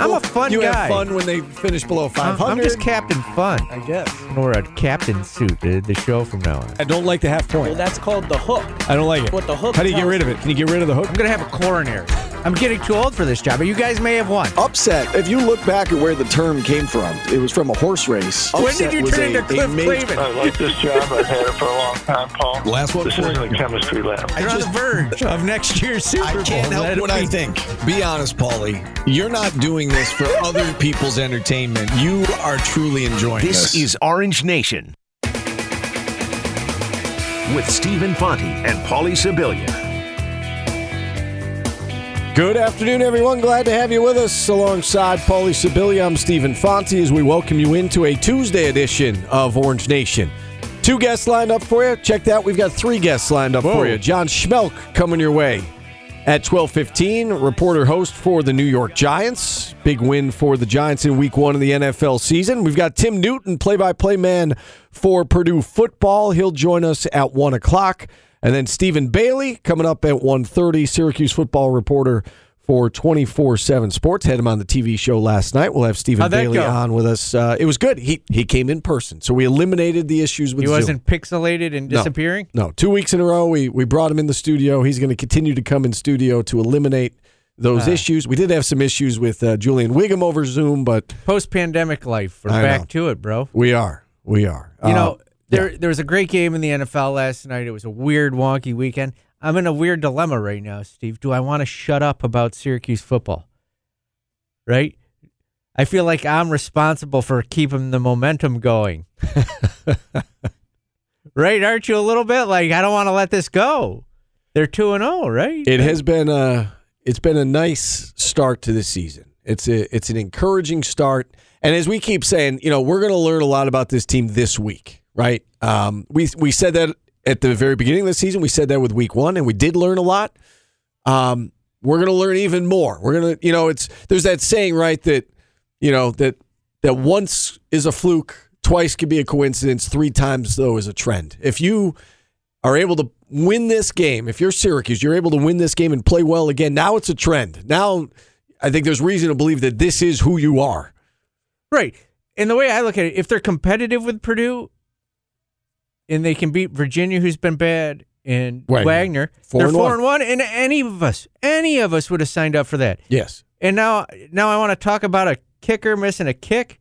I'm a fun guy. you guy. have fun when they finish below 500. I'm just Captain Fun. I guess. Or a captain suit, the, the show from now on. I don't like the half point. Well, that's called the hook. I don't like it. What the hook How do you get tells rid of it? Can you get rid of the hook? I'm going to have a coronary. I'm getting too old for this job, but you guys may have won. Upset. If you look back at where the term came from, it was from a horse race. when Upset did you was turn a- into Cliff a major- Clavin? I like this job. I've had it for a long time, Paul. Last one This for isn't a chemistry lab. You're on the verge of next year's Super Bowl. I can't help Let what I think. Be honest, Paulie. You're not doing this for other people's entertainment. You are truly enjoying This this. is Orange Nation with Stephen Fonte and Paulie Sibilia. Good afternoon, everyone. Glad to have you with us alongside Paulie Sibilia. I'm Stephen Fonte as we welcome you into a Tuesday edition of Orange Nation. Two guests lined up for you. Check that. We've got three guests lined up for you. John Schmelk coming your way at 12:15. Reporter host for the New York Giants. Big win for the Giants in Week One of the NFL season. We've got Tim Newton, play-by-play man for Purdue football. He'll join us at one o'clock. And then Stephen Bailey coming up at 1.30, Syracuse football reporter for 24-7 Sports. Had him on the TV show last night. We'll have Stephen How'd Bailey on with us. Uh, it was good. He he came in person. So we eliminated the issues with He wasn't pixelated and disappearing? No, two weeks in a row, we, we brought him in the studio. He's going to continue to come in studio to eliminate those Ah. issues. We did have some issues with uh, Julian Wiggum over Zoom, but Post pandemic life. We're I back know. to it, bro. we are. We are. You Uh, know, there there was a great game in the NFL last night. It was a weird, wonky weekend. I'm in a weird dilemma right now, Steve. Do I want to shut up about Syracuse football? Right? I feel like I'm responsible for keeping the momentum going. right? Aren't you a little bit like I don't want to let this go? They're two and zero, right? it has been a it's been a nice start to the season. It's a it's an encouraging start, and as we keep saying, you know, we're going to learn a lot about this team this week, right? Um, we we said that at the very beginning of the season. We said that with Week One, and we did learn a lot. Um, we're going to learn even more. We're going to, you know, it's there's that saying, right, that you know that that once is a fluke, twice could be a coincidence, three times though is a trend. If you are able to win this game, if you're Syracuse, you're able to win this game and play well again. Now it's a trend. Now I think there's reason to believe that this is who you are. Right. And the way I look at it, if they're competitive with Purdue and they can beat Virginia, who's been bad, and Wagner. Wagner, Four they're and four one. and one, and any of us, any of us would have signed up for that. Yes. And now, now I want to talk about a kicker missing a kick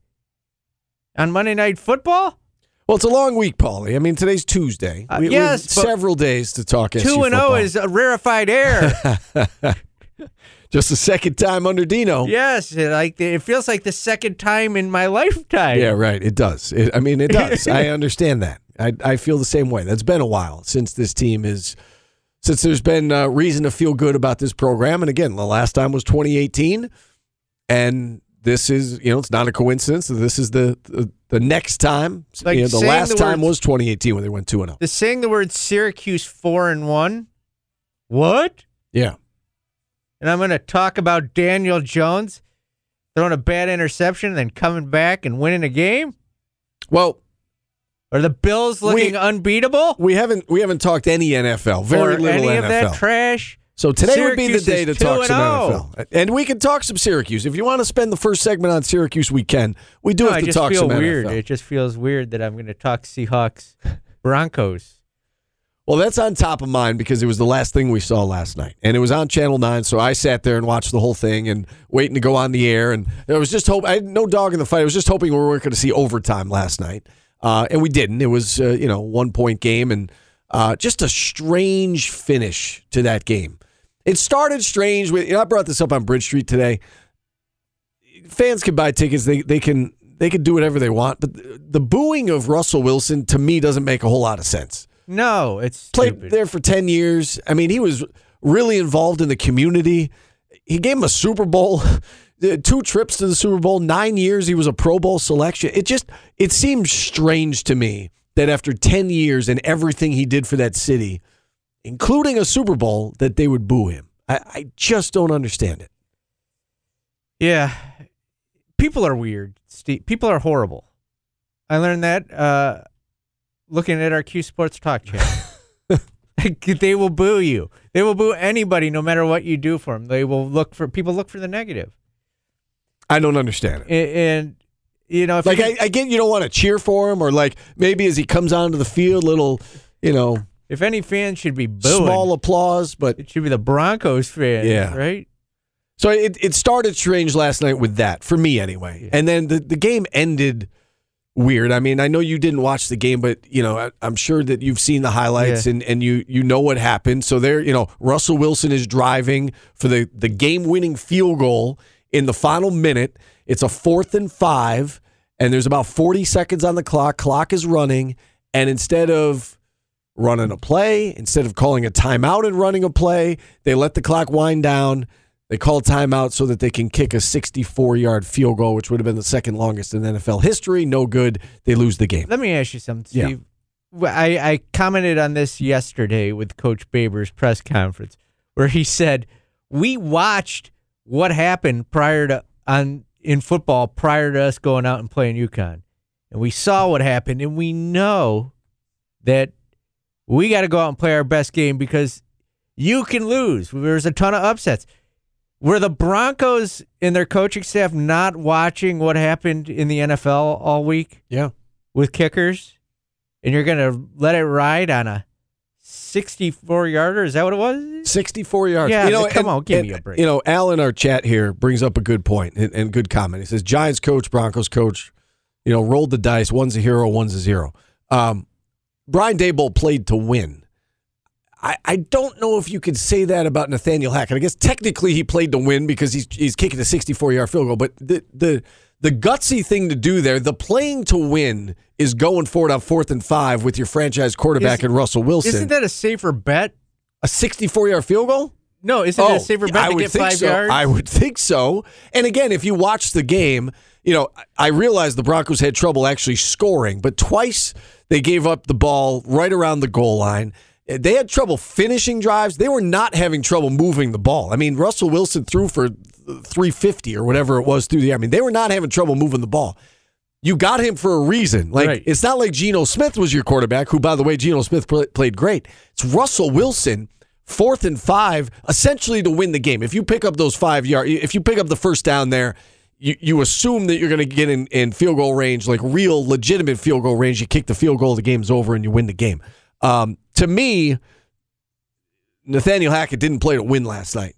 on Monday Night Football. Well, it's a long week, Paulie. I mean, today's Tuesday. Uh, we, yes, we've several days to talk Two and zero is a rarefied air. just the second time under Dino. yes, it, like it feels like the second time in my lifetime. Yeah, right. It does. It, I mean, it does. I understand that. I, I feel the same way. That's been a while since this team is, since there's been uh, reason to feel good about this program. And again, the last time was 2018, and this is, you know, it's not a coincidence. that This is the the, the next time. Like you know, the last the time was 2018 when they went two and oh. zero. The saying the word Syracuse four and one. What? Yeah. and I'm going to talk about Daniel Jones throwing a bad interception and then coming back and winning a game? Well, Are the Bills looking We- unbeatable? we haven't we haven't talked any NFL. Very or little any NFL. of that trash? So today would be the day to talk 2 some and oh. NFL, and we can talk some Syracuse. If you want to spend the first segment on Syracuse, we can. We do No, have I to just talk feel some weird. NFL. It just feels weird that I'm going to talk Seahawks Broncos. Well, that's on top of mine because it was the last thing we saw last night, and it was on Channel Nine. So I sat there and watched the whole thing and waiting to go on the air. And I was just hope I had no dog in the fight. I was just hoping we weren't going to see overtime last night, uh, and we didn't. It was uh, you know one point game and uh, just a strange finish to that game. It started strange with. You know, I brought this up on Bridge Street today. Fans can buy tickets. They they can they can do whatever they want, but the, booing of Russell Wilson to me doesn't make a whole lot of sense No, it's played stupid. there for 10 years. I mean, he was really involved in the community. He gave him a Super Bowl, two trips to the Super Bowl, nine years he was a Pro Bowl selection. It just it seems strange to me that after 10 years and everything he did for that city, including a Super Bowl, that they would boo him. I, I just don't understand it. Yeah. People are weird. Steve. People are horrible. I learned that uh, looking at our Q Sports Talk channel. they will boo you. They will boo anybody, no matter what you do for them. They will look for people look for the negative. I don't understand it. and, and you know, if Like I, I get you don't want to cheer for him, or like maybe as he comes onto the field, little, you know, if any fan should be booing, small applause. But it should be the Broncos fans, Yeah. right? so it it started strange last night with that for me anyway, and then the the game ended weird. I mean, I know you didn't watch the game, but you know, I, I'm sure that you've seen the highlights Yeah. and and you you know what happened. So there, you know, Russell Wilson is driving for the the game winning field goal in the final minute. It's a fourth and five, and there's about 40 seconds on the clock. Clock is running, and instead of running a play, instead of calling a timeout and running a play, they let the clock wind down. They call timeout so that they can kick a 64 yard field goal, which would have been the second longest in NFL history. No good. They lose the game. Let me ask you something, Steve. Well, I, I commented on this yesterday with Coach Babers' press conference, where he said we watched what happened prior to on in football prior to us going out and playing UConn, and we saw what happened, and we know that we got to go out and play our best game because you can lose. There's a ton of upsets. Were the Broncos and their coaching staff not watching what happened in the NFL all week? Yeah. with kickers, and you're gonna let it ride on a 64 yarder? Is that what it was? 64 yards. Yeah, you know, come and- on, give and, me a break. You know, Al in our chat here brings up a good point and, and good comment. He says, Giants coach, Broncos coach, you know, rolled the dice. One's a hero, one's a zero. Um, Brian Daboll played to win. I, I don't know if you could say that about Nathaniel Hackett. I guess technically he played to win because he's he's kicking a 64 yard field goal. But the the the gutsy thing to do there, the playing to win, is going for it on fourth and five with your franchise quarterback Is- and Russell Wilson. Isn't that a safer bet? a 64 yard field goal? No, isn't it a oh, safer bet Oh, I to would get think five so. yards? I would think so. And again, if you watch the game, you know, I realize the Broncos had trouble actually scoring, but twice they gave up the ball right around the goal line. They had trouble finishing drives. They were not having trouble moving the ball. I mean, Russell Wilson threw for 350 or whatever it was through the air. I mean, they were not having trouble moving the ball. You got him for a reason. Like Right. it's not like Geno Smith was your quarterback, who, by the way, Geno Smith pl- played great. It's Russell Wilson, fourth and five, essentially to win the game. If you pick up those five yard, if you pick up the first down there, you, you assume that you're going to get in, in field goal range, like real legitimate field goal range. You kick the field goal, the game's over, and you win the game. Um, to me, Nathaniel Hackett didn't play to win last night.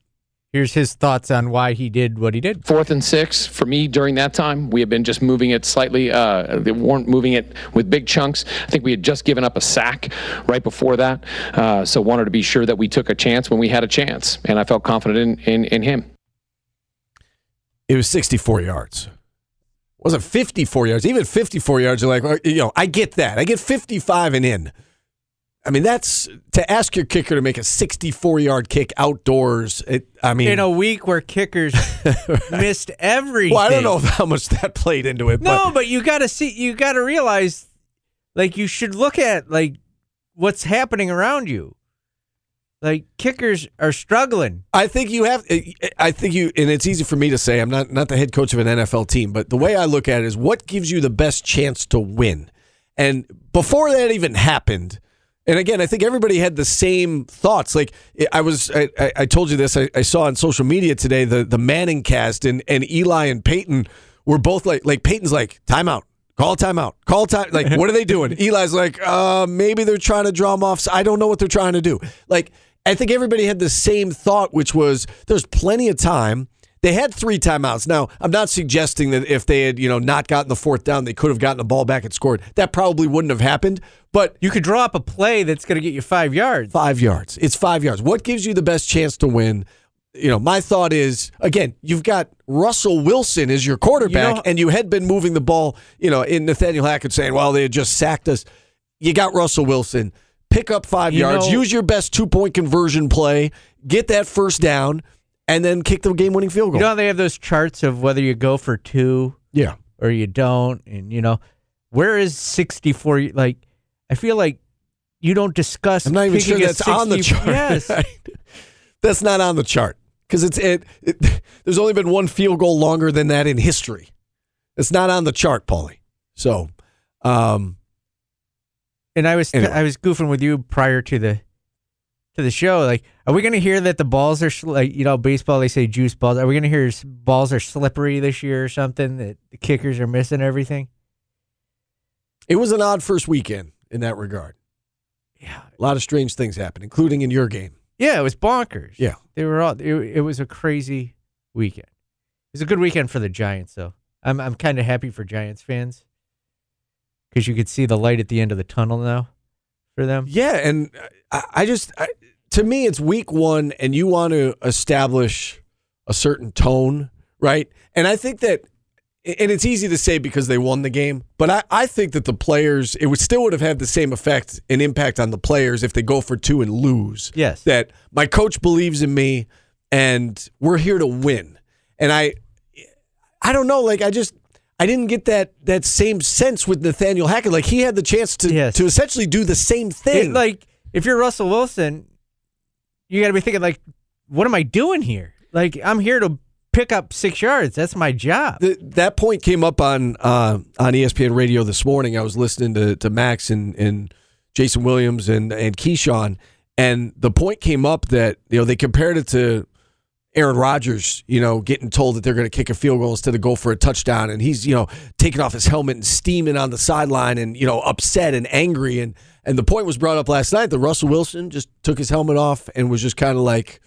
Here's his thoughts on why he did what he did. Fourth and six for me during that time. We had been just moving it slightly. Uh, they weren't moving it with big chunks. I think we had just given up a sack right before that. Uh, so wanted to be sure that we took a chance when we had a chance, and I felt confident in in, in him. It was 64 yards. It wasn't 54 yards. Even 54 yards, you're like, you know, I get that. I get 55 and in. I mean, that's to ask your kicker to make a 64 yard kick outdoors. It, I mean, In a week where kickers missed everything. well, I don't know how much that played into it. No, but but you got to see. You got to realize, like, you should look at like what's happening around you. Like kickers are struggling. I think you have. Eh, eh, I think you, and it's easy for me to say. I'm not not the head coach of an NFL team, but the way I look at it is what gives you the best chance to win. And before that even happened, and again, I think everybody had the same thoughts. Like I was, I, I- told you this. I, I saw on social media today the the Manning cast and and Eli and Peyton were both like like Peyton's like timeout. Call timeout. Call time. Like, what are they doing? Eli's like, uh, maybe they're trying to draw him off. I don't know what they're trying to do. Like, I think everybody had the same thought, which was there's plenty of time. They had three timeouts. Now, I'm not suggesting that if they had, you know, not gotten the fourth down, they could have gotten the ball back and scored. That probably wouldn't have happened. But You could draw up a play that's going to get you five yards. five yards. It's five yards. What gives you the best chance to win? You know, my thought is again, you've got Russell Wilson as your quarterback, You know- and you had been moving the ball. You know, in Nathaniel Hackett saying, "Well, they had just sacked us." You got Russell Wilson. Pick up five yards. know- use your best two point conversion play. Get that first down, and then kick the game winning field goal. You know they have those charts of whether you go for two yeah. or you don't, and you know where is sixty four? Like I feel like you don't discuss. I'm not even sure that's on the chart. Yes, that's not on the chart because it's it, it. There's only been one field goal longer than that in history. It's not on the chart, Paulie. So, um, and I was Anyway. I was goofing with you prior to the to the show. Like Are we going to hear that the balls are sl- like you know baseball? They say juice balls. Are we going to hear s- balls are slippery this year or something? That the kickers are missing everything. It was an odd first weekend in that regard. Yeah, A lot of strange things happened, including in your game. yeah, it was bonkers. Yeah. they were all. It, it was a crazy weekend. It was a good weekend for the Giants, though. I'm I'm kind of happy for Giants fans because you could see the light at the end of the tunnel now for them. Yeah, and I, I just I, to me it's week one, and you want to establish a certain tone, right? And I think that, and it's easy to say because they won the game, but I, I think that the players it would still would have had the same effect and impact on the players if they go for two and lose. Yes. that my coach believes in me, and we're here to win. And I, I don't know, like I just. I didn't get that that same sense with Nathaniel Hackett. Like he had the chance to Yes. to essentially do the same thing. It- like if you're Russell Wilson, you got to be thinking like, what am I doing here? Like I'm here to pick up six yards. That's my job. Th that point came up on uh, on ESPN Radio this morning. I was listening to, to Max and, and Jason Williams and and Keyshawn, and the point came up that you know they compared it to Aaron Rodgers, you know, getting told that they're going to kick a field goal instead of go for a touchdown, and he's you know taking off his helmet and steaming on the sideline and you know upset and angry, and and the point was brought up last night that Russell Wilson just took his helmet off and was just kind of like.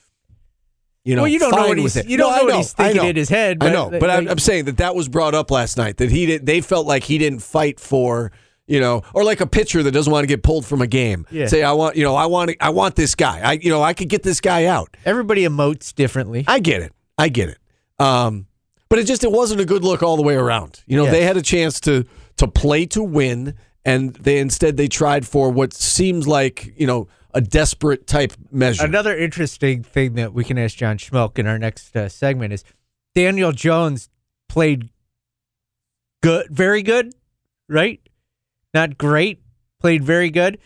You know, well, you don't know what he's you don't No, know I what he's thinking in his head. I know, but I'm, I'm saying that that was brought up last night. That he did. They felt like he didn't fight for you know, or like a pitcher that doesn't want to get pulled from a game. Yeah. Say, I want you know, I want I want this guy. I you know, I could get this guy out. everybody emotes differently. I get it. I get it. Um, but it just it wasn't a good look all the way around. You know, they had a chance to to play to win, and they instead they tried for what seems like you know a desperate type measure. Another interesting thing that we can ask John Schmelk in our next uh, segment is Daniel Jones played good, very good, right? Not great, played very good.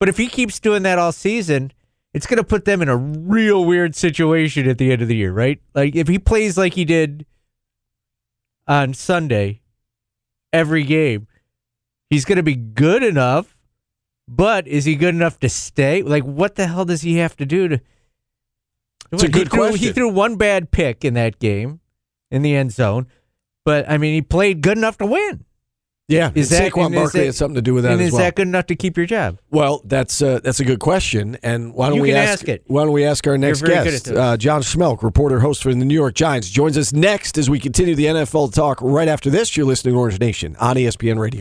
But if he keeps doing that all season, it's going to put them in a real weird situation at the end of the year, right? Like if he plays like he did on Sunday every game, he's going to be good enough, but is he good enough to stay? Like what the hell does he have to do to It's a good threw, He threw one bad pick in that game in the end zone, but I mean, he played good enough to win. Yeah, Is that- Saquon and is Barkley that- had something to do with that and as is well. that good enough to keep your job? Well, that's uh, that's a good question, and why don't You we can ask, ask it. Why don't we ask our next guest, uh, John Schmelk, reporter, host for the New York Giants, joins us next as we continue the NFL talk. Right after this, you're listening to Orange Nation on ESPN Radio.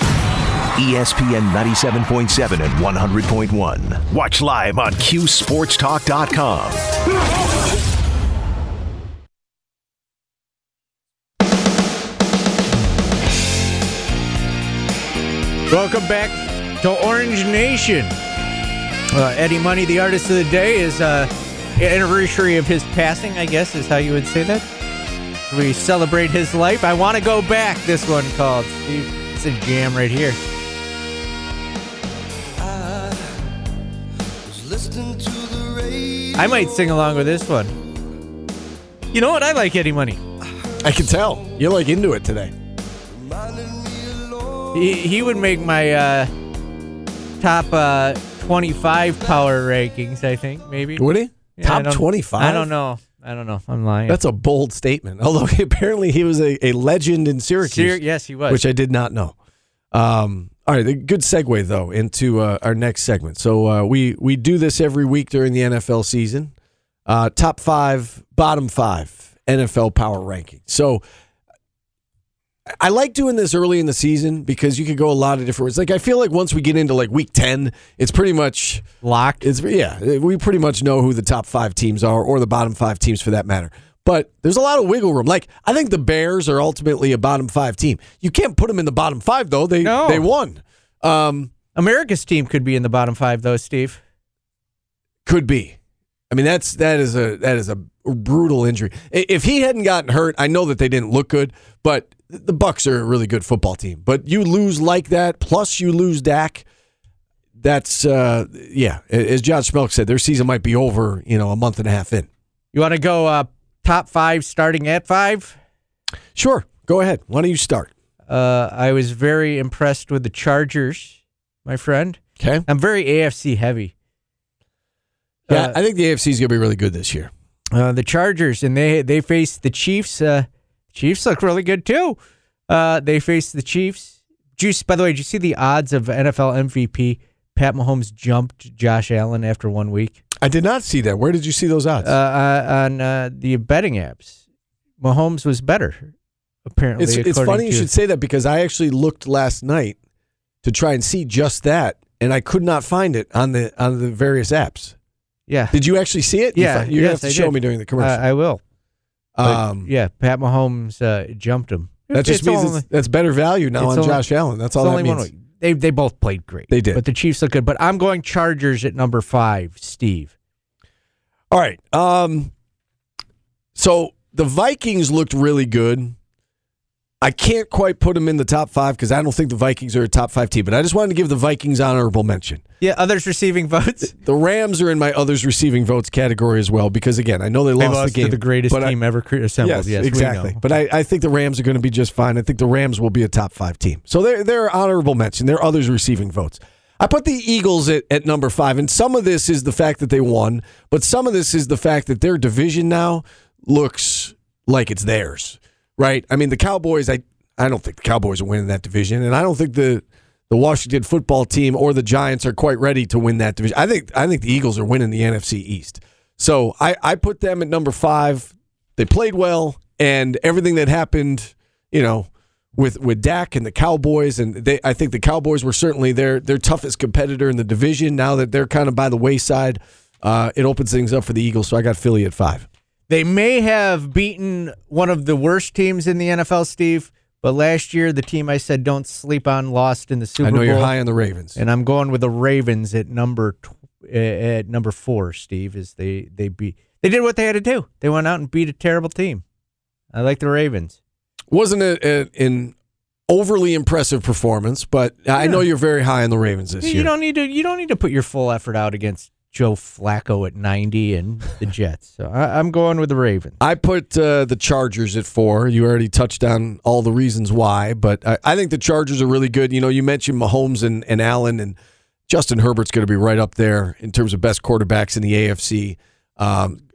ESPN 97.7 and 100.1. Watch live on QSportsTalk.com. Welcome back to Orange Nation. Uh, Eddie Money, the artist of the day, is uh, anniversary of his passing. I guess is how you would say that. We celebrate his life. I want to go back. This one called Steve. It's a jam right here. I might sing along with this one. You know what? I like Eddie Money. I can tell you're like into it today. He, he would make my uh, top uh, 25 power rankings, I think, maybe. Would he? Yeah, Top 25? I don't know. I don't know. I'm lying. That's a bold statement. Although apparently he was a, a legend in Syracuse, Syr- yes, he was. which I did not know. Um, all right, good segue though into uh, our next segment. So uh, we we do this every week during the NFL season. Uh, top five, bottom five NFL power rankings. So I like doing this early in the season because you could go a lot of different ways. Like I feel like once we get into like week ten, it's pretty much Locked. it's yeah, we pretty much know who the top five teams are, or the bottom five teams for that matter. But there's a lot of wiggle room. Like I think the Bears are ultimately a bottom five team. You can't put them in the bottom five though. They No. they won. Um, America's team could be in the bottom five, though, Steve. could be. I mean that's that is a that is a brutal injury. If he hadn't gotten hurt, I know that they didn't look good, but the Bucks are a really good football team. But you lose like that, plus you lose Dak. That's uh, yeah. As John Schmelk said, their season might be over. You know, a month and a half in. You want to go uh, top five starting at five? Sure. Go ahead. Why don't you start? Uh, I was very impressed with the Chargers, my friend. Okay. I'm very AFC heavy. Yeah, Uh, I think the AFC is going to be really good this year. uh, the Chargers, and they they face the Chiefs. Uh, Chiefs look really good too. Uh, they face the Chiefs. Juice. By the way, did you see the odds of NFL MVP? Pat Mahomes jumped Josh Allen after one week I did not see that. Where did you see those odds? uh, uh, on uh, the betting apps. Mahomes was better, apparently. it's it's funny you should say that because I actually looked last night to try and see just that, and I could not find it on the on the various apps. Yeah, Did you actually see it? Yeah, gonna yes, have to I show did. me during the uh, commercial. I will. Um, yeah, Pat Mahomes uh, jumped him. that just It's means only- it's, that's better value now on only- Josh Allen. That's all that only means. one. They they both played great. They did. but the Chiefs look good. But I'm going Chargers at number five. Steve. All right. Um, so the Vikings looked really good. I can't quite put them in the top five because I don't think the Vikings are a top five team. But I just wanted to give the Vikings honorable mention. Yeah, others receiving votes. The Rams are in my others receiving votes category as well because again I know they They lost, lost the game, to the greatest but I- team ever assembled. Yes, Yes, we exactly. know. But I, I think the Rams are going to be just fine. I think the Rams will be a top five team. So they're they're honorable mention. They're others receiving votes. I put the Eagles at, at number five, and some of this is the fact that they won, but some of this is the fact that their division now looks like it's theirs. Right? I mean, the Cowboys. I I don't think the Cowboys are winning that division, and I don't think the the Washington football team or the Giants are quite ready to win that division. I think I think the Eagles are winning the NFC East. So I, I put them at number five. They played well, and everything that happened, you know, with with Dak and the Cowboys, and they I think the Cowboys were certainly their their toughest competitor in the division. Now that they're kind of by the wayside, uh, it opens things up for the Eagles. So I got Philly at five. They may have beaten one of the worst teams in the NFL, Steve. But last year, the team I said don't sleep on lost in the Super Bowl. I know Bowl. you're high on the Ravens. and I'm going with the Ravens at number tw- at number four. Steve is they they beat they did what they had to do. They went out and beat a terrible team. I like the Ravens. Wasn't it a, an overly impressive performance, but I know you're very high on the Ravens this You year. don't need to you don't need to put your full effort out against Joe Flacco at 90 and the Jets. So I, I'm going with the Ravens. I put uh, the Chargers at four. You already touched on all the reasons why, but I, I think the Chargers are really good. You know, you mentioned Mahomes and, and Allen, and Justin Herbert's going to be right up there in terms of best quarterbacks in the AFC. Um,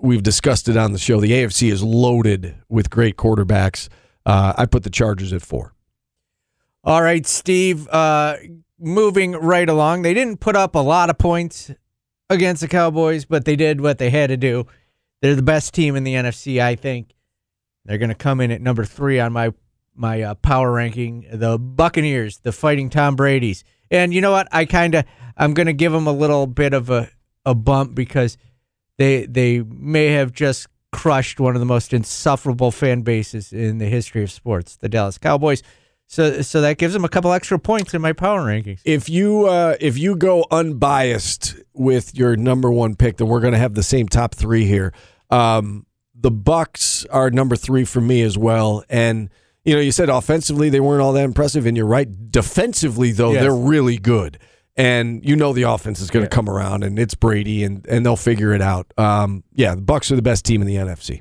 we've discussed it on the show. The AFC is loaded with great quarterbacks. Uh, I put the Chargers at four. All right, Steve. Uh, moving right along, they didn't put up a lot of points against the Cowboys, but they did what they had to do. They're the best team in the NFC, I think. They're going to come in at number three on my my uh, power ranking. The Buccaneers, the Fighting Tom Brady's, and you know what? I kind of I'm going to give them a little bit of a a bump because they they may have just crushed one of the most insufferable fan bases in the history of sports, the Dallas Cowboys. So so that gives them a couple extra points in my power rankings. If you uh, if you go unbiased with your number one pick, then we're going to have the same top three here. Um, the Bucks are number three for me as well, and you know you said offensively they weren't all that impressive, and you're right. Defensively though, Yes. they're really good, and you know the offense is going to come around, and it's Brady, and and they'll figure it out. Um, yeah, the Bucks are the best team in the NFC.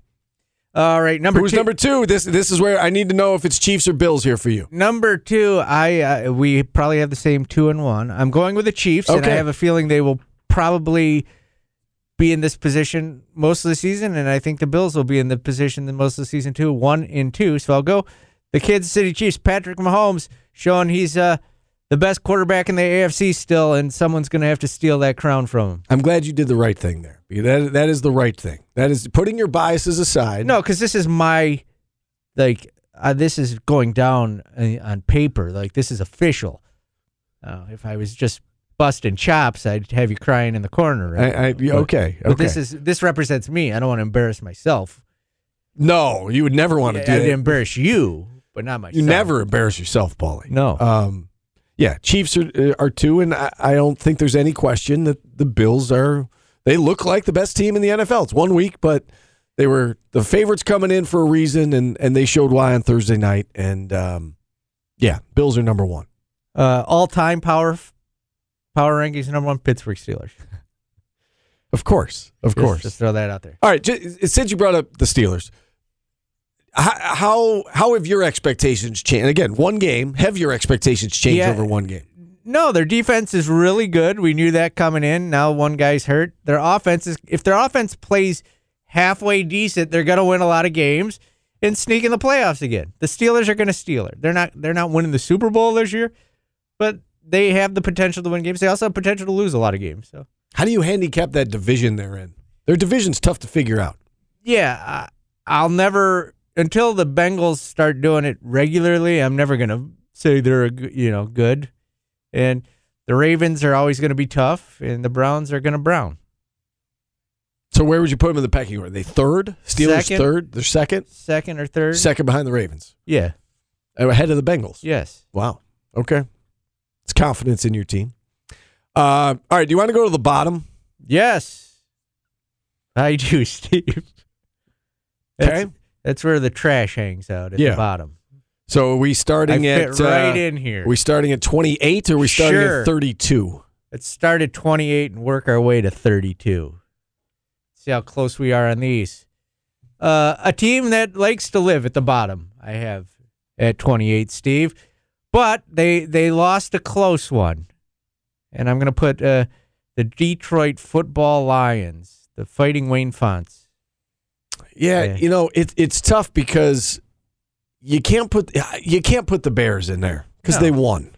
All right, number Who's two. number two? This this is where I need to know if it's Chiefs or Bills here for you. Number two, I uh, we probably have the same two and one. I'm going with the Chiefs, and I Okay. have a feeling they will probably be in this position most of the season, and I think the Bills will be in the position the most of the season too, one in two. So I'll go the Kansas City Chiefs. Patrick Mahomes showing he's uh, the best quarterback in the AFC still, and someone's going to have to steal that crown from him. I'm glad you did the right thing there. That that is the right thing. That is putting your biases aside. No, because this is my like uh, this is going down uh, on paper. Like this is official. Uh, if I was just busting chops, I'd have you crying in the corner. Right? I, I, But- okay, But this is this represents me. I don't want to embarrass myself. no, you would never want to do I'd that. embarrass you, but not myself. You never embarrass yourself, Paulie. No. Um, yeah, Chiefs are uh, are two, and I, I don't think there's any question that the Bills are. They look like the best team in the NFL. It's one week, but they were the favorites coming in for a reason, and and they showed why on Thursday night. And um, yeah, Bills are number one. Uh, all time power power rankings number one Pittsburgh Steelers. Of course, of Just- course. just throw that out there. All right, j- since you brought up the Steelers, how how, have your expectations changed? Again, one game. Have your expectations changed Yeah. over one game? No, their defense is really good. We knew that coming in. Now one guy's hurt. Their offense is if their offense plays halfway decent, they're gonna win a lot of games and sneak in the playoffs again. The Steelers are gonna steal it. They're not they're not winning the Super Bowl this year, but they have the potential to win games. They also have potential to lose a lot of games. So How do you handicap that division they're in? Their division's tough to figure out. yeah, I'll never until the Bengals start doing it regularly. I'm never gonna say they're you know good, and the Ravens are always gonna be tough, and the Browns are gonna brown. So where would you put them in the pecking order? They third? Steelers Second. third? They're second? Second or third? Second behind the Ravens. yeah. Ahead of the Bengals. Yes. Wow. Okay. It's confidence in your team. Uh, all right. Do you want to go to the bottom? Yes. I do, Steve. That's, Okay. That's where the trash hangs out at Yeah. the bottom. So are we I starting fit at right uh, in here. Are we starting at 28 or are we starting Sure. at 32? Let's start at 28 and work our way to 32. See how close we are on these. Uh, a team that likes to live at the bottom. I have at 28, Steve, but they they lost a close one, and I'm going to put uh, the Detroit Football Lions, the Fighting Wayne Fontes. Yeah, Yeah. you know it, it's tough because you can't put you can't put the Bears in there because No. they won,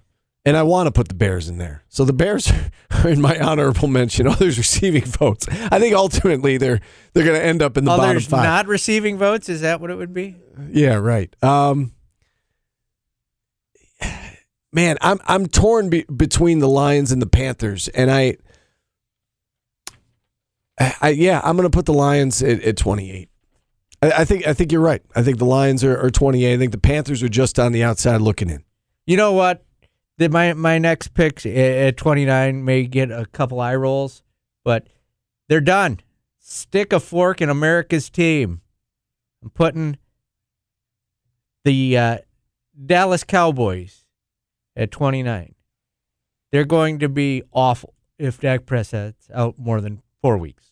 and I want to put the Bears in there. So the Bears are in my honorable mention. Others receiving votes. I think ultimately they're they're going to end up in the bottom five. not receiving votes. Is that what it would be? Yeah, right. Um, man, I'm I'm torn be, between the Lions and the Panthers, and I, I, I yeah, I'm going to put the Lions at, at 28. I, I think I think you're right. I think the Lions are, are 28. I think the Panthers are just on the outside looking in. You know what? The, my my next pick at 29 may get a couple eye rolls, but they're done. Stick a fork in America's team. I'm putting the uh, Dallas Cowboys at 29. They're going to be awful if Dak Prescott's out more than four weeks.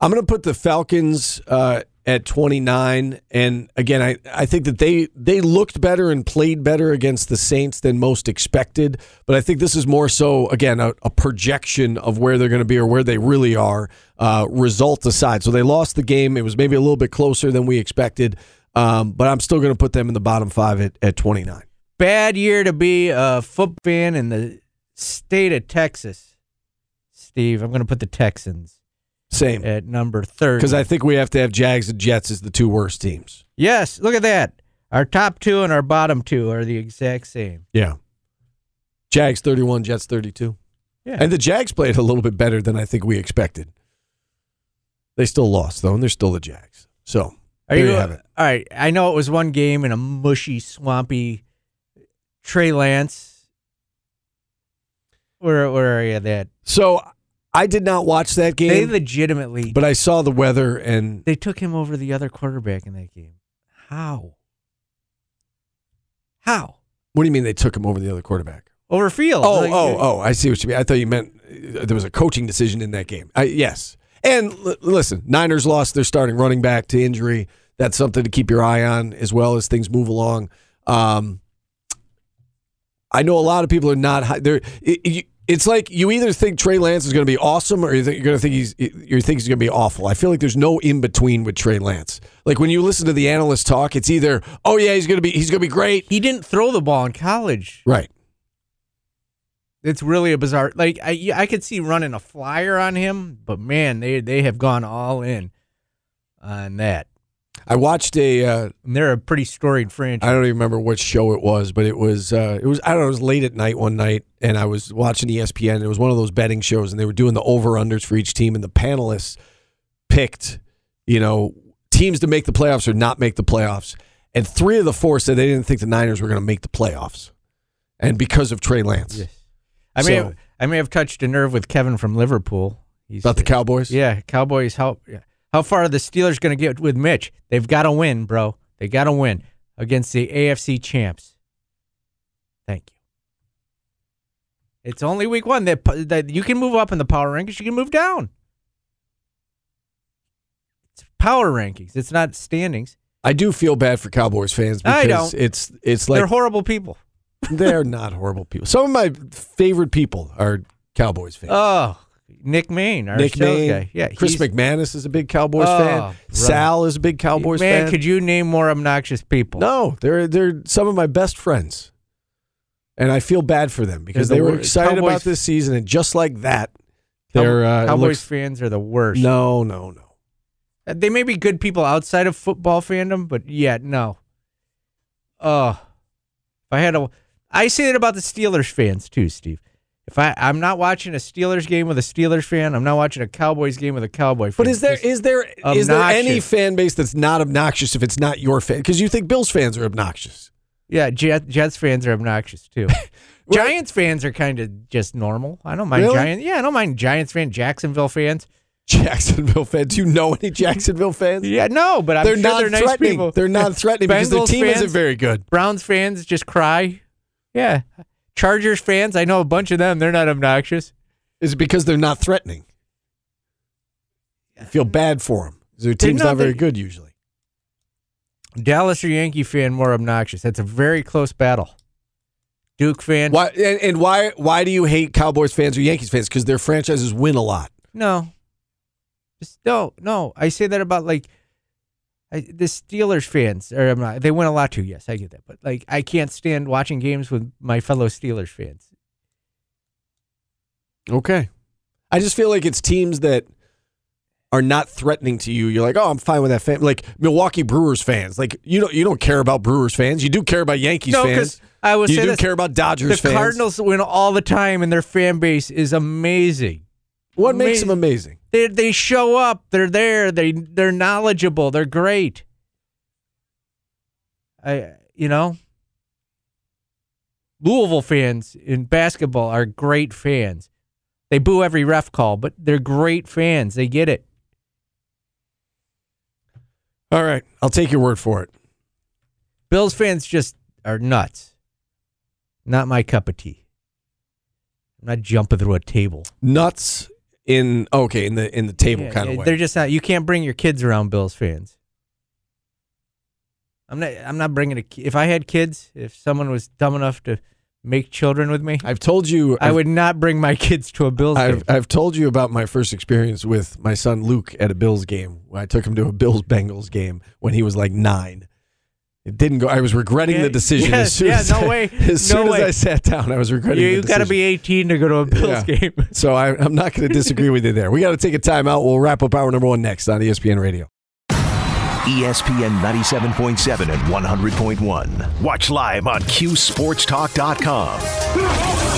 I'm going to put the Falcons uh, at 29, and again, I, I think that they they looked better and played better against the Saints than most expected. But I think this is more so again a, a projection of where they're going to be or where they really are, uh, result aside. So they lost the game. It was maybe a little bit closer than we expected, um, but I'm still going to put them in the bottom five at, at 29. Bad year to be a foot fan in the state of Texas. Steve, I'm going to put the Texans Same, at number 30. because I think we have to have Jags and Jets as the two worst teams. Yes, look at that. Our top two and our bottom two are the exact same. Yeah. Jags 31, Jets 32. Yeah. And the Jags played a little bit better than I think we expected. They still lost, though, and they're still the Jags. So Are there you, you have it. All right. I know it was one game in a mushy, swampy Trey Lance. Where where are you at that? So I did not watch that game. They legitimately but I saw the weather, and they took him over the other quarterback in that game. How? How? what do you mean they took him over the other quarterback? Over field. Oh, Like, oh, oh! I see what you mean. I thought you meant uh, there was a coaching decision in that game. I, yes, and l- listen, Niners lost their starting running back to injury. That's something to keep your eye on as well as things move along. Um, I know a lot of people are not. hi- They're. It, it- it's like you either think Trey Lance is going to be awesome, or you think you're going to think he's you think he's going to be awful. I feel like there's no in between with Trey Lance. Like when you listen to the analysts talk, it's either oh yeah he's going to be he's going to be great, He didn't throw the ball in college. right? It's really a bizarre. Like I, I could see running a flyer on him, but man, they they have gone all in on that. I watched a. Uh, they're a pretty storied franchise. I don't even remember what show it was, but it was uh, it was I don't know, it was late at night one night and I was watching ESPN and it was one of those betting shows and they were doing the over unders for each team and the panelists picked, you know, teams to make the playoffs or not make the playoffs. And three of the four said they didn't think the Niners were going to make the playoffs. And because of Trey Lance. Yes. I may So- have, I may have touched a nerve with Kevin from Liverpool. He's About the Cowboys? Yeah, Cowboys. help. yeah. How far are the Steelers going to get with Mitch? They've got to win, bro. They got to win against the AFC champs. Thank you. It's only week one that that you can move up in the power rankings. You can move down. It's power rankings. It's not standings. I do feel bad for Cowboys fans because I don't. it's it's like They're horrible people. They're not horrible people. Some of my favorite people are Cowboys fans. Oh, Nick Main, our Nick sales Main, guy. Yeah, Chris he's- McManus is a big Cowboys Oh, fan. brother. Sal is a big Cowboys Man, fan. could you name more obnoxious people? No, they're they're some of my best friends, and I feel bad for them because They're they were wor- excited Cowboys- about this season, and just like that, Cow- they're uh, it Cowboys looks- fans are the worst. no, no, no. Uh, They may be good people outside of football fandom, but yeah, no. Oh, if I had a, I say that about the Steelers fans too, Steve. If I, I'm not watching a Steelers game with a Steelers fan, I'm not watching a Cowboys game with a Cowboy fan. But is there is there is there any fan base that's not obnoxious if it's not your fan? Because you think Bills fans are obnoxious. yeah, Jet, Jets fans are obnoxious too. Giants fans are kind of just normal. I don't mind Really? Giants. Yeah, I don't mind Giants fans. Jacksonville fans. Jacksonville fans. Do you know any Jacksonville fans? Yeah, no, but I'm they're sure not they're nice threatening. people. They're not threatening because their team isn't very good. Browns fans just cry. Yeah. Chargers fans, I know a bunch of them. They're not obnoxious. Is it because they're not threatening? I feel bad for them. Their team's not- not very good usually. Dallas or Yankee fan more obnoxious. That's a very close battle. Duke fan, Why and, and why why do you hate Cowboys fans or Yankees fans? Because their franchises win a lot. no, just no, no. I say that about like I, the Steelers fans. Or I'm not, they win a lot too. Yes, I get that. But like, I can't stand watching games with my fellow Steelers fans. Okay. I just feel like it's teams that are not threatening to you. You're like, oh, I'm fine with that fan. Like Milwaukee Brewers fans. Like you don't you don't care about Brewers fans. You do care about Yankees no, fans. I will You do this. care about Dodgers fans. the fans. Cardinals win all the time, and their fan base is amazing. What makes them amazing? They they show up. They're there. They they're knowledgeable. They're great. I you know. Louisville fans in basketball are great fans. They boo every ref call, but they're great fans. They get it. All right, I'll take your word for it. Bills fans just are nuts. Not my cup of tea. I'm not jumping through a table. Nuts in oh, okay in the in the table Yeah, kind of way. They're just not. You can't bring your kids around Bills fans. I'm not. I'm not bringing a. If I had kids, if someone was dumb enough to make children with me, I've told you. I I've- would not bring my kids to a Bills game. I've, I've told you about my first experience with my son Luke at a Bills game. I took him to a Bills Bengals game when he was like nine. It didn't go. I was regretting Yeah, the decision yes, as soon, yeah, as, no I, way, as, no soon way. as I sat down. I was regretting. you the you got to be 18 to go to a Bills Yeah. game. So I, I'm not going to disagree with you there. We got to take a timeout. We'll wrap up hour number one next on ESPN Radio. ESPN 97.7 and 100.1. Watch live on QSportsTalk.com.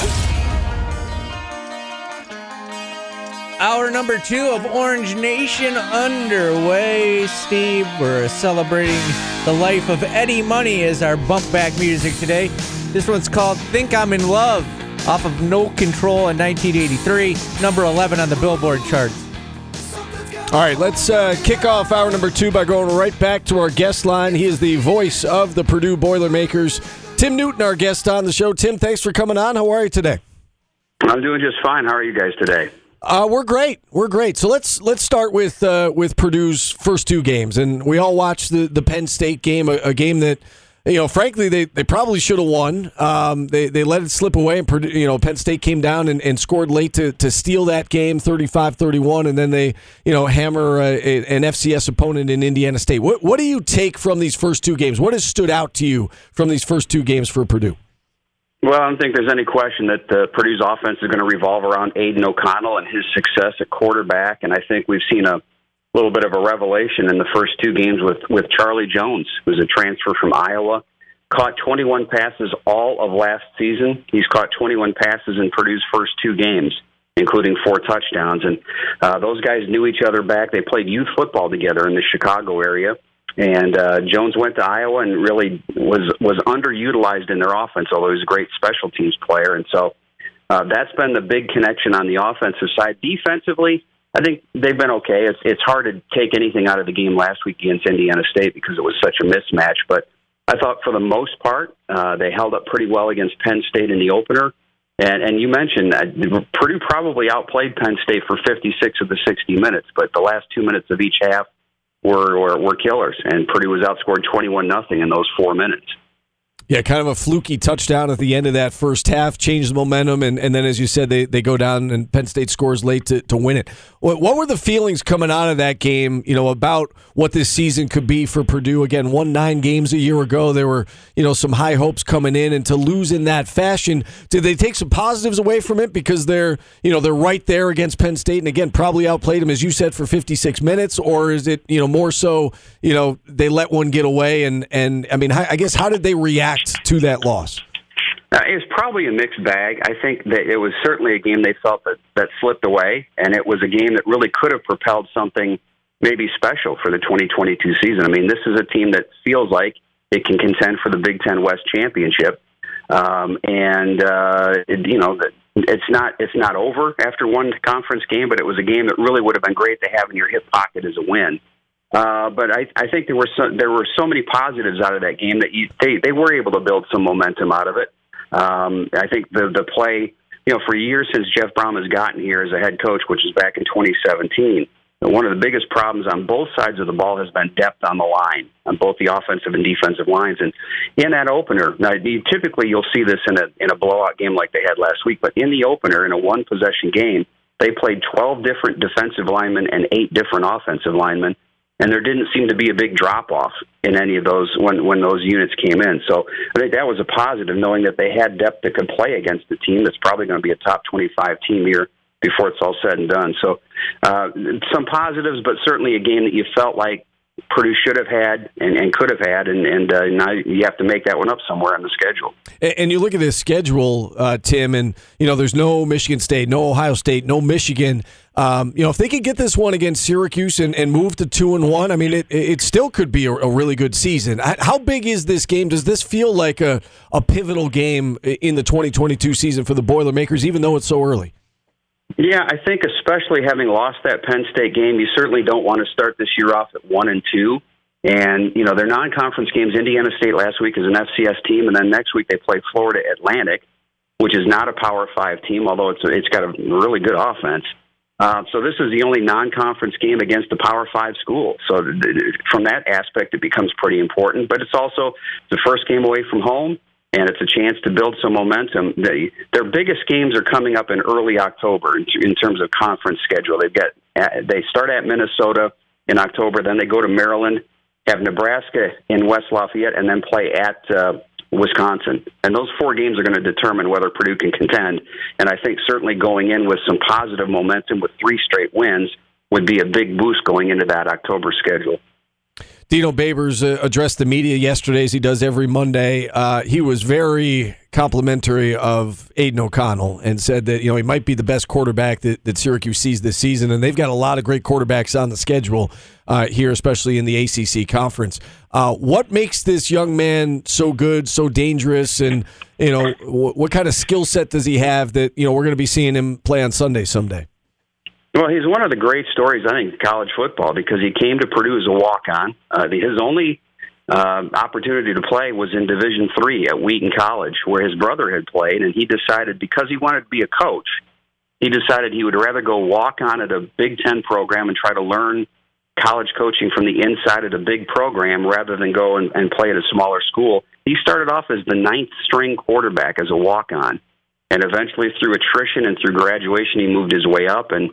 Hour number two of Orange Nation underway. Steve, we're celebrating the life of Eddie Money as our bump back music today. This one's called Think I'm in Love off of No Control in 1983, number 11 on the Billboard charts. All right, let's uh, kick off hour number two by going right back to our guest line. He is the voice of the Purdue Boilermakers. Tim Newton, our guest on the show. Tim, thanks for coming on. How are you today? I'm doing just fine. How are you guys today? Uh, we're great. We're great. So let's let's start with uh, with Purdue's first two games, and we all watched the the Penn State game, a, a game that you know, frankly, they, they probably should have won. Um, they they let it slip away, and Purdue, you know, Penn State came down and, and scored late to, to steal that game, 35-31, and then they you know hammer uh, a- an FCS opponent in Indiana State. What what do you take from these first two games? What has stood out to you from these first two games for Purdue? Well, I don't think there's any question that uh, Purdue's offense is going to revolve around Aidan O'Connell and his success at quarterback. And I think we've seen a little bit of a revelation in the first two games with, with Charlie Jones, who's a transfer from Iowa. Caught 21 passes all of last season. He's caught 21 passes in Purdue's first two games, including four touchdowns. And uh, those guys knew each other back. They played youth football together in the Chicago area. And uh, Jones went to Iowa and really was was underutilized in their offense, although he was a great special teams player. And so uh, that's been the big connection on the offensive side. Defensively, I think they've been okay. It's it's hard to take anything out of the game last week against Indiana State because it was such a mismatch. But I thought for the most part uh, they held up pretty well against Penn State in the opener. And and you mentioned that Purdue probably outplayed Penn State for 56 of the 60 minutes, but the last two minutes of each half were were, were killers, and Purdue was outscored 21 nothing in those four minutes. Yeah, kind of a fluky touchdown at the end of that first half, changed the momentum, and, and then, as you said, they, they go down and Penn State scores late to, to win it. What, what were the feelings coming out of that game, you know, about what this season could be for Purdue? Again, won nine games a year ago. There were, you know, some high hopes coming in, and to lose in that fashion, did they take some positives away from it because they're, you know, they're right there against Penn State, and again, probably outplayed them, as you said, for 56 minutes, or is it, you know, more so, you know, they let one get away, and, and I mean, I guess, how did they react? React to that loss? Uh, it was probably a mixed bag. I think that it was certainly a game they felt that that slipped away, and it was a game that really could have propelled something maybe special for the 2022 season. I mean, this is a team that feels like it can contend for the Big Ten West championship, um, and uh, it, you know it's not it's not over after one conference game, but it was a game that really would have been great to have in your hip pocket as a win. Uh, but I, I think there were so, there were so many positives out of that game that you, they they were able to build some momentum out of it. Um, I think the the play, you know, for years since Jeff Brohm has gotten here as a head coach, which is back in 2017, one of the biggest problems on both sides of the ball has been depth on the line, on both the offensive and defensive lines. And in that opener, now you, typically you'll see this in a in a blowout game like they had last week, but in the opener, in a one possession game, they played 12 different defensive linemen and eight different offensive linemen and there didn't seem to be a big drop off in any of those when when those units came in. So I think that was a positive, knowing that they had depth that could play against a team that's probably going to be a top twenty-five team here before it's all said and done. So uh, some positives, but certainly a game that you felt like Purdue should have had and, and could have had, and, and uh, now you have to make that one up somewhere on the schedule. And, and you look at this schedule, uh, Tim, and you know there's no Michigan State, no Ohio State, no Michigan. Um, you know if they could get this one against Syracuse and, and move to two and one, I mean it, it still could be a, a really good season. How big is this game? Does this feel like a, a pivotal game in the 2022 season for the Boilermakers, even though it's so early? Yeah, I think especially having lost that Penn State game, you certainly don't want to start this year off at one and two. And you know their non-conference games. Indiana State last week is an FCS team, and then next week they play Florida Atlantic, which is not a Power Five team, although it's it's got a really good offense. Uh, so this is the only non-conference game against a Power Five school. So th- from that aspect, it becomes pretty important. But it's also the first game away from home and it's a chance to build some momentum. They, their biggest games are coming up in early October in, in terms of conference schedule. They've got uh, they start at Minnesota in October, then they go to Maryland, have Nebraska in West Lafayette, and then play at uh, Wisconsin. And those four games are going to determine whether Purdue can contend. And I think certainly going in with some positive momentum with three straight wins would be a big boost going into that October schedule. Dino Babers uh, addressed the media yesterday, as he does every Monday. Uh, he was very complimentary of Aidan O'Connell and said that you know he might be the best quarterback that, that Syracuse sees this season, and they've got a lot of great quarterbacks on the schedule uh, here, especially in the ACC conference. Uh, what makes this young man so good, so dangerous, and you know what, kind of skill set does he have that you know we're going to be seeing him play on Sunday someday? Well, he's one of the great stories, I think, in college football because he came to Purdue as a walk-on. Uh, his only uh, opportunity to play was in Division Three at Wheaton College, where his brother had played, and he decided because he wanted to be a coach, he decided he would rather go walk on at a Big Ten program and try to learn college coaching from the inside of the big program rather than go and, and play at a smaller school. He started off as the ninth string quarterback as a walk on. And eventually, through attrition and through graduation, he moved his way up. And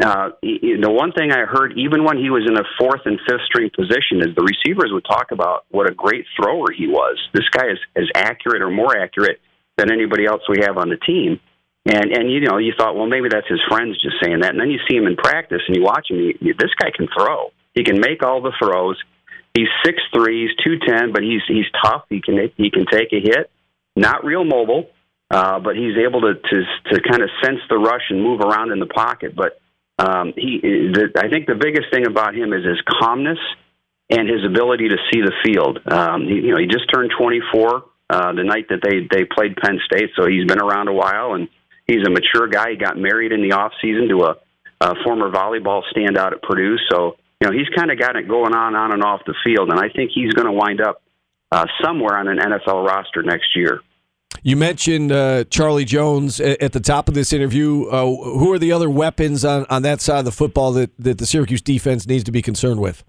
the one thing I heard, even when he was in a fourth and fifth string position, is the receivers would talk about what a great thrower he was. This guy is as accurate or more accurate than anybody else we have on the team. And and you know you thought well maybe that's his friends just saying that, and then you see him in practice and you watch him. You, this guy can throw. He can make all the throws. He's six three, he's two ten, but he's he's tough. He can he can take a hit. Not real mobile, uh, but he's able to to to kind of sense the rush and move around in the pocket. But um, he, the, I think the biggest thing about him is his calmness and his ability to see the field. Um, he, you know, he just turned 24 uh, the night that they they played Penn State, so he's been around a while and he's a mature guy. He got married in the off season to a, a former volleyball standout at Purdue, so you know he's kind of got it going on on and off the field, and I think he's going to wind up uh, somewhere on an NFL roster next year. You mentioned uh, Charlie Jones at the top of this interview. Uh, who are the other weapons on, on that side of the football that, that the Syracuse defense needs to be concerned with?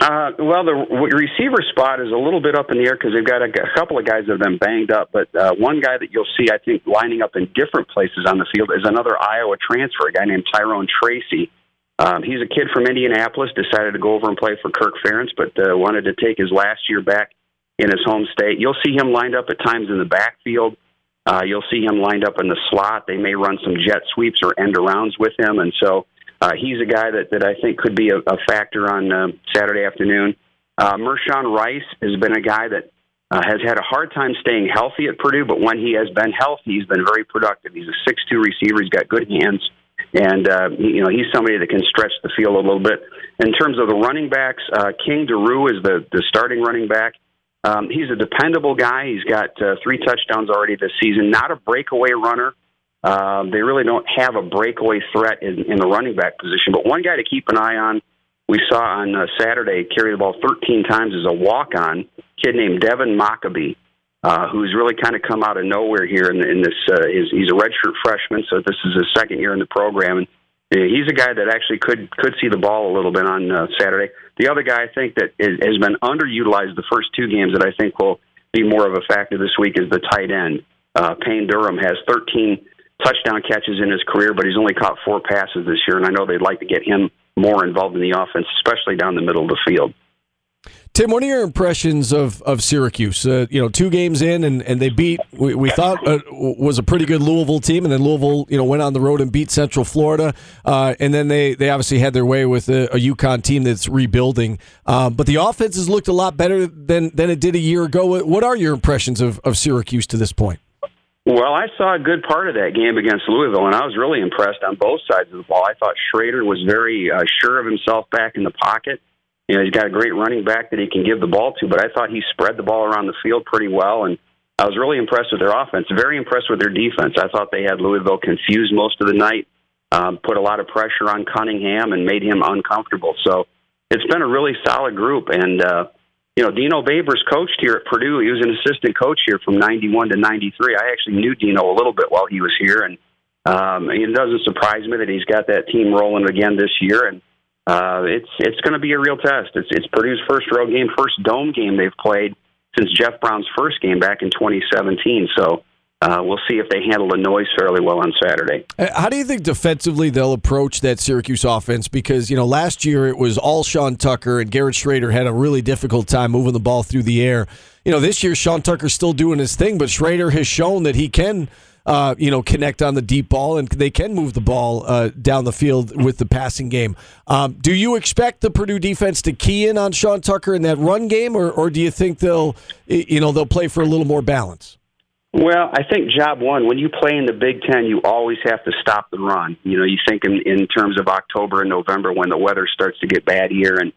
Uh, well, the receiver spot is a little bit up in the air because they've got a, a couple of guys that have been banged up. But uh, one guy that you'll see, I think, lining up in different places on the field is another Iowa transfer, a guy named Tyrone Tracy. Um, he's a kid from Indianapolis, decided to go over and play for Kirk Ferentz, but uh, wanted to take his last year back in his home state. You'll see him lined up at times in the backfield. Uh, you'll see him lined up in the slot. They may run some jet sweeps or end arounds with him, and so uh, he's a guy that, that I think could be a, a factor on uh, Saturday afternoon. Uh, Mershawn Rice has been a guy that uh, has had a hard time staying healthy at Purdue, but when he has been healthy, he's been very productive. He's a six-two receiver. He's got good hands, and uh, you know he's somebody that can stretch the field a little bit. In terms of the running backs, uh, King Doerue is the the starting running back. Um, he's a dependable guy. He's got uh, three touchdowns already this season. Not a breakaway runner. Um, they really don't have a breakaway threat in, in the running back position. But one guy to keep an eye on, we saw on uh, Saturday carry the ball 13 times as a walk-on kid named Devin Mockobee, uh, who's really kind of come out of nowhere here in, in this. Uh, is, he's a redshirt freshman, so this is his second year in the program, and uh, he's a guy that actually could could see the ball a little bit on uh, Saturday. The other guy I think that is, has been underutilized the first two games that I think will be more of a factor this week is the tight end. Uh, Payne Durham has 13 touchdown catches in his career, but he's only caught four passes this year, and I know they'd like to get him more involved in the offense, especially down the middle of the field. Tim, what are your impressions of of Syracuse? Uh, you know, two games in, and, and they beat. We, we thought uh, was a pretty good Louisville team, and then Louisville, you know, went on the road and beat Central Florida, uh, and then they they obviously had their way with a, a UConn team that's rebuilding. Um, but the offense has looked a lot better than than it did a year ago. What are your impressions of, of Syracuse to this point? Well, I saw a good part of that game against Louisville, and I was really impressed on both sides of the ball. I thought Shrader was very uh, sure of himself back in the pocket. You know, he's got a great running back that he can give the ball to, but I thought he spread the ball around the field pretty well, and I was really impressed with their offense. Very impressed with their defense. I thought they had Louisville confused most of the night, um, put a lot of pressure on Cunningham, and made him uncomfortable. So it's been a really solid group, and uh, you know, Dino Babers coached here at Purdue. He was an assistant coach here from 91 to 93. I actually knew Dino a little bit while he was here, and um, it doesn't surprise me that he's got that team rolling again this year. And uh, it's it's going to be a real test. It's it's Purdue's first road game, first dome game they've played since Jeff Brohm's first game back in 2017. So uh, we'll see if they handle the noise fairly well on Saturday. Uh, how do you think defensively they'll approach that Syracuse offense? Because you know last year it was all Sean Tucker and Garrett Shrader had a really difficult time moving the ball through the air. You know this year Sean Tucker's still doing his thing, but Shrader has shown that he can. Uh, you know, connect on the deep ball, and they can move the ball uh, down the field with the passing game. Um, do you expect the Purdue defense to key in on Sean Tucker in that run game, or, or do you think they'll, you know, they'll play for a little more balance? Well, I think job one, when you play in the Big Ten, you always have to stop the run. You know, you think in, in terms of October and November when the weather starts to get bad here, and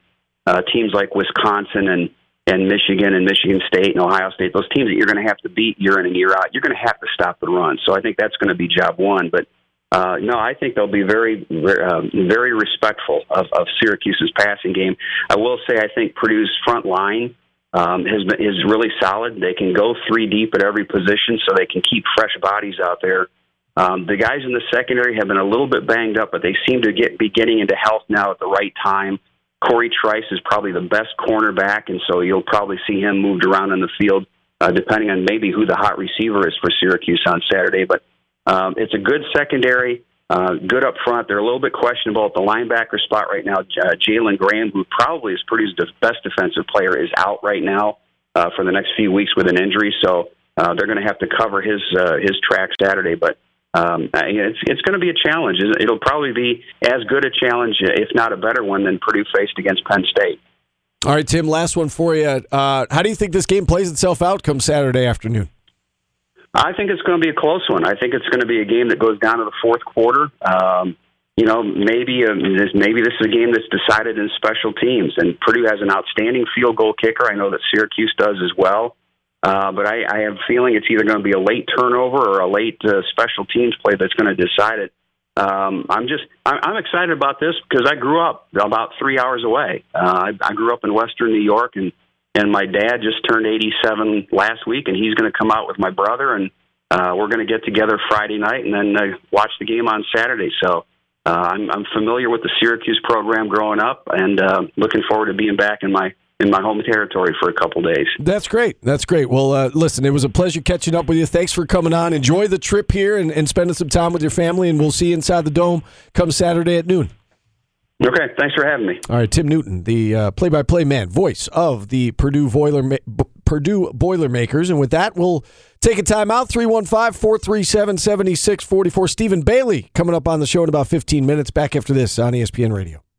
uh, teams like Wisconsin and and Michigan and Michigan State and Ohio State, those teams that you're going to have to beat year in and year out, you're going to have to stop the run. So I think that's going to be job one. But uh, no, I think they'll be very, very, uh, very respectful of, of Syracuse's passing game. I will say, I think Purdue's front line um, has been, is really solid. They can go three deep at every position, so they can keep fresh bodies out there. Um, the guys in the secondary have been a little bit banged up, but they seem to get be getting into health now at the right time. Corey Trice is probably the best cornerback, and so you'll probably see him moved around in the field, uh, depending on maybe who the hot receiver is for Syracuse on Saturday. But um, it's a good secondary. Uh, good up front. They're a little bit questionable at the linebacker spot right now. Uh, Jalen Graham, who probably is Purdue's best defensive player, is out right now uh, for the next few weeks with an injury. So uh, they're going to have to cover his uh, his track Saturday. But um, it's it's going to be a challenge. It'll probably be as good a challenge, if not a better one, than Purdue faced against Penn State. All right, Tim. Last one for you. Uh, how do you think this game plays itself out come Saturday afternoon? I think it's going to be a close one. I think it's going to be a game that goes down to the fourth quarter. Um, you know, maybe uh, this, maybe this is a game that's decided in special teams. And Purdue has an outstanding field goal kicker. I know that Syracuse does as well. Uh, but I, I have a feeling it's either going to be a late turnover or a late uh, special teams play that's going to decide it. Um, I'm just I'm, I'm excited about this because I grew up about three hours away. Uh, I, I grew up in Western New York, and and my dad just turned 87 last week, and he's going to come out with my brother, and uh, we're going to get together Friday night and then uh, watch the game on Saturday. So uh, I'm, I'm familiar with the Syracuse program growing up, and uh, looking forward to being back in my in my home territory for a couple days. That's great. That's great. Well, uh, listen, it was a pleasure catching up with you. Thanks for coming on. Enjoy the trip here and, and spending some time with your family, and we'll see you inside the dome come Saturday at noon. Okay, thanks for having me. All right, Tim Newton, the uh, play-by-play man, voice of the Purdue Boiler B- Purdue Boilermakers, and with that, we'll take a time out. 315-437-7644. Stephen Bailey coming up on the show in about 15 minutes. Back after this on ESPN Radio.